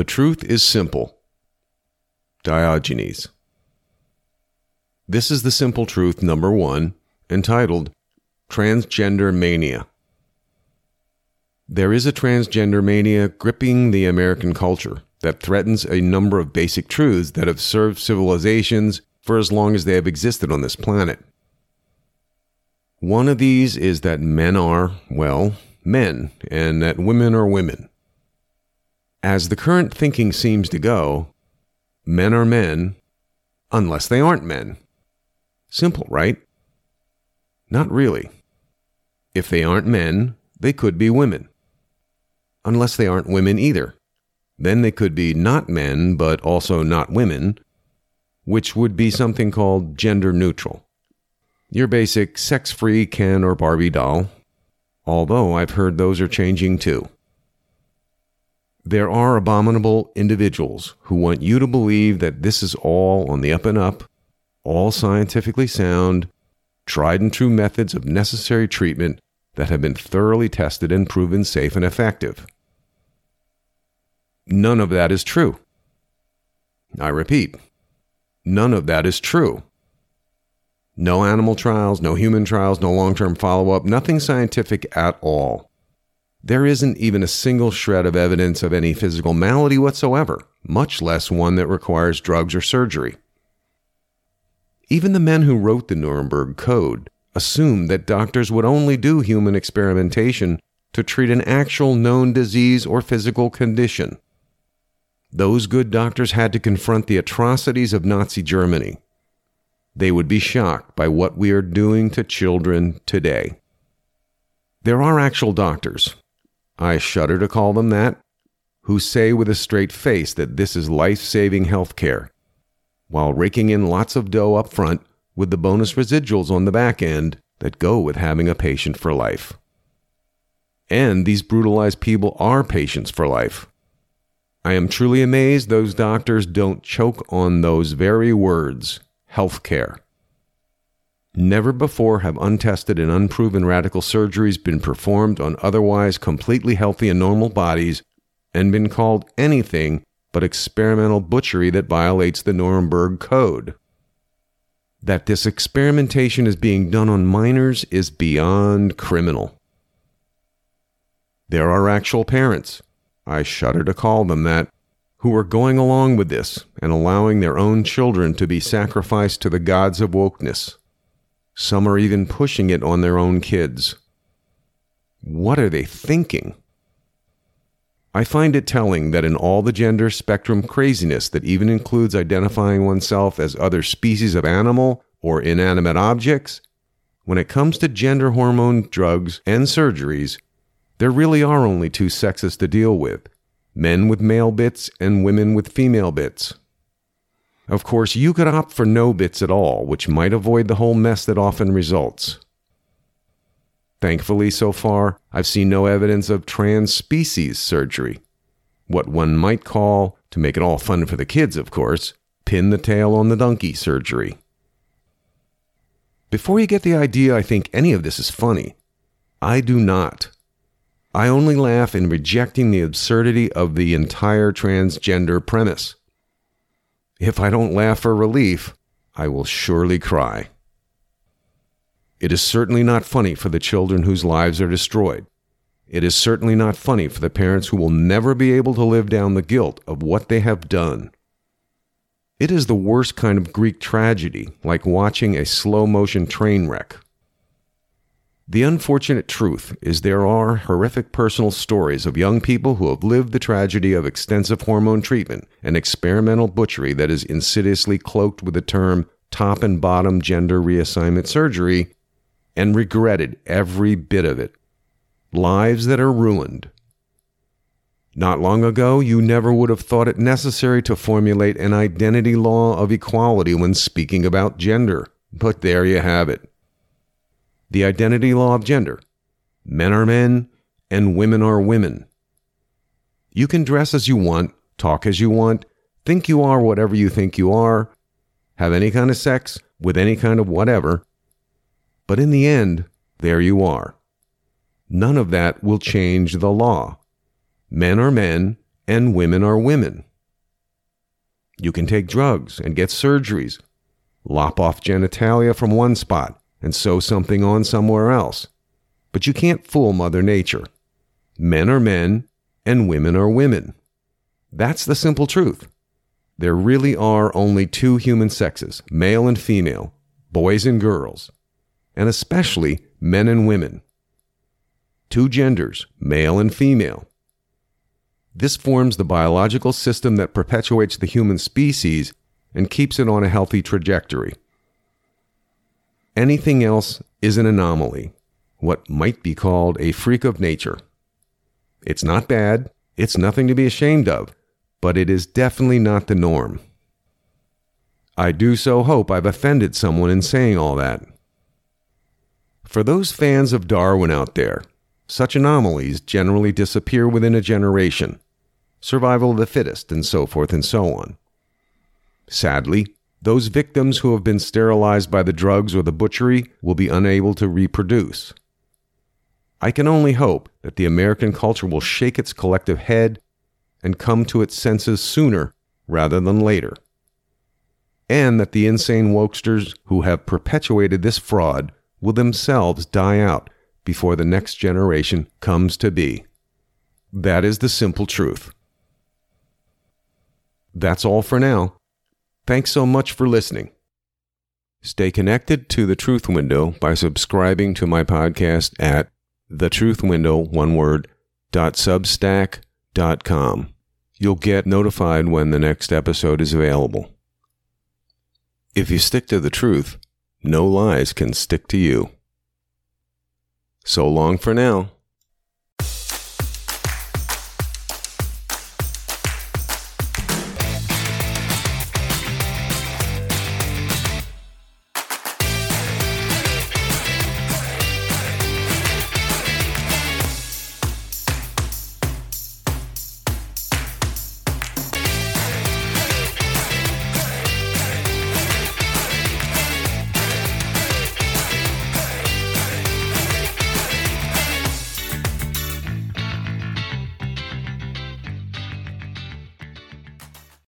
The truth is simple. Diogenes. This is the simple truth number one, entitled Transgender Mania. There is a transgender mania gripping the American culture that threatens a number of basic truths that have served civilizations for as long as they have existed on this planet. One of these is that men are, well, men, and that women are women. As the current thinking seems to go, men are men unless they aren't men. Simple, right? Not really. If they aren't men, they could be women. Unless they aren't women either. Then they could be not men, but also not women, which would be something called gender neutral. Your basic sex free Ken or Barbie doll, although I've heard those are changing too. There are abominable individuals who want you to believe that this is all on the up and up, all scientifically sound, tried and true methods of necessary treatment that have been thoroughly tested and proven safe and effective. None of that is true. I repeat, none of that is true. No animal trials, no human trials, no long term follow up, nothing scientific at all. There isn't even a single shred of evidence of any physical malady whatsoever, much less one that requires drugs or surgery. Even the men who wrote the Nuremberg Code assumed that doctors would only do human experimentation to treat an actual known disease or physical condition. Those good doctors had to confront the atrocities of Nazi Germany. They would be shocked by what we are doing to children today. There are actual doctors, I shudder to call them that, who say with a straight face that this is life saving health care, while raking in lots of dough up front with the bonus residuals on the back end that go with having a patient for life. And these brutalized people are patients for life. I am truly amazed those doctors don't choke on those very words, health care. Never before have untested and unproven radical surgeries been performed on otherwise completely healthy and normal bodies and been called anything but experimental butchery that violates the Nuremberg Code. That this experimentation is being done on minors is beyond criminal. There are actual parents, I shudder to call them that, who are going along with this and allowing their own children to be sacrificed to the gods of wokeness. Some are even pushing it on their own kids. What are they thinking? I find it telling that in all the gender spectrum craziness that even includes identifying oneself as other species of animal or inanimate objects, when it comes to gender hormone drugs and surgeries, there really are only two sexes to deal with men with male bits and women with female bits. Of course, you could opt for no bits at all, which might avoid the whole mess that often results. Thankfully, so far, I've seen no evidence of trans species surgery. What one might call, to make it all fun for the kids, of course, pin the tail on the donkey surgery. Before you get the idea I think any of this is funny, I do not. I only laugh in rejecting the absurdity of the entire transgender premise. If I don't laugh for relief, I will surely cry. It is certainly not funny for the children whose lives are destroyed. It is certainly not funny for the parents who will never be able to live down the guilt of what they have done. It is the worst kind of Greek tragedy, like watching a slow motion train wreck. The unfortunate truth is there are horrific personal stories of young people who have lived the tragedy of extensive hormone treatment and experimental butchery that is insidiously cloaked with the term top and bottom gender reassignment surgery and regretted every bit of it. Lives that are ruined. Not long ago, you never would have thought it necessary to formulate an identity law of equality when speaking about gender, but there you have it the identity law of gender. Men are men and women are women. You can dress as you want, talk as you want, think you are whatever you think you are, have any kind of sex with any kind of whatever, but in the end, there you are. None of that will change the law. Men are men and women are women. You can take drugs and get surgeries, lop off genitalia from one spot and sew something on somewhere else. But you can't fool Mother Nature. Men are men and women are women. That's the simple truth. There really are only two human sexes, male and female, boys and girls, and especially men and women. Two genders, male and female. This forms the biological system that perpetuates the human species and keeps it on a healthy trajectory. Anything else is an anomaly, what might be called a freak of nature. It's not bad, it's nothing to be ashamed of, but it is definitely not the norm. I do so hope I've offended someone in saying all that. For those fans of Darwin out there, such anomalies generally disappear within a generation, survival of the fittest, and so forth and so on. Sadly, those victims who have been sterilized by the drugs or the butchery will be unable to reproduce. I can only hope that the American culture will shake its collective head and come to its senses sooner rather than later. And that the insane wokesters who have perpetuated this fraud will themselves die out before the next generation comes to be. That is the simple truth. That's all for now. Thanks so much for listening. Stay connected to The Truth Window by subscribing to my podcast at the truth window, one word, dot substack dot com. You'll get notified when the next episode is available. If you stick to the truth, no lies can stick to you. So long for now.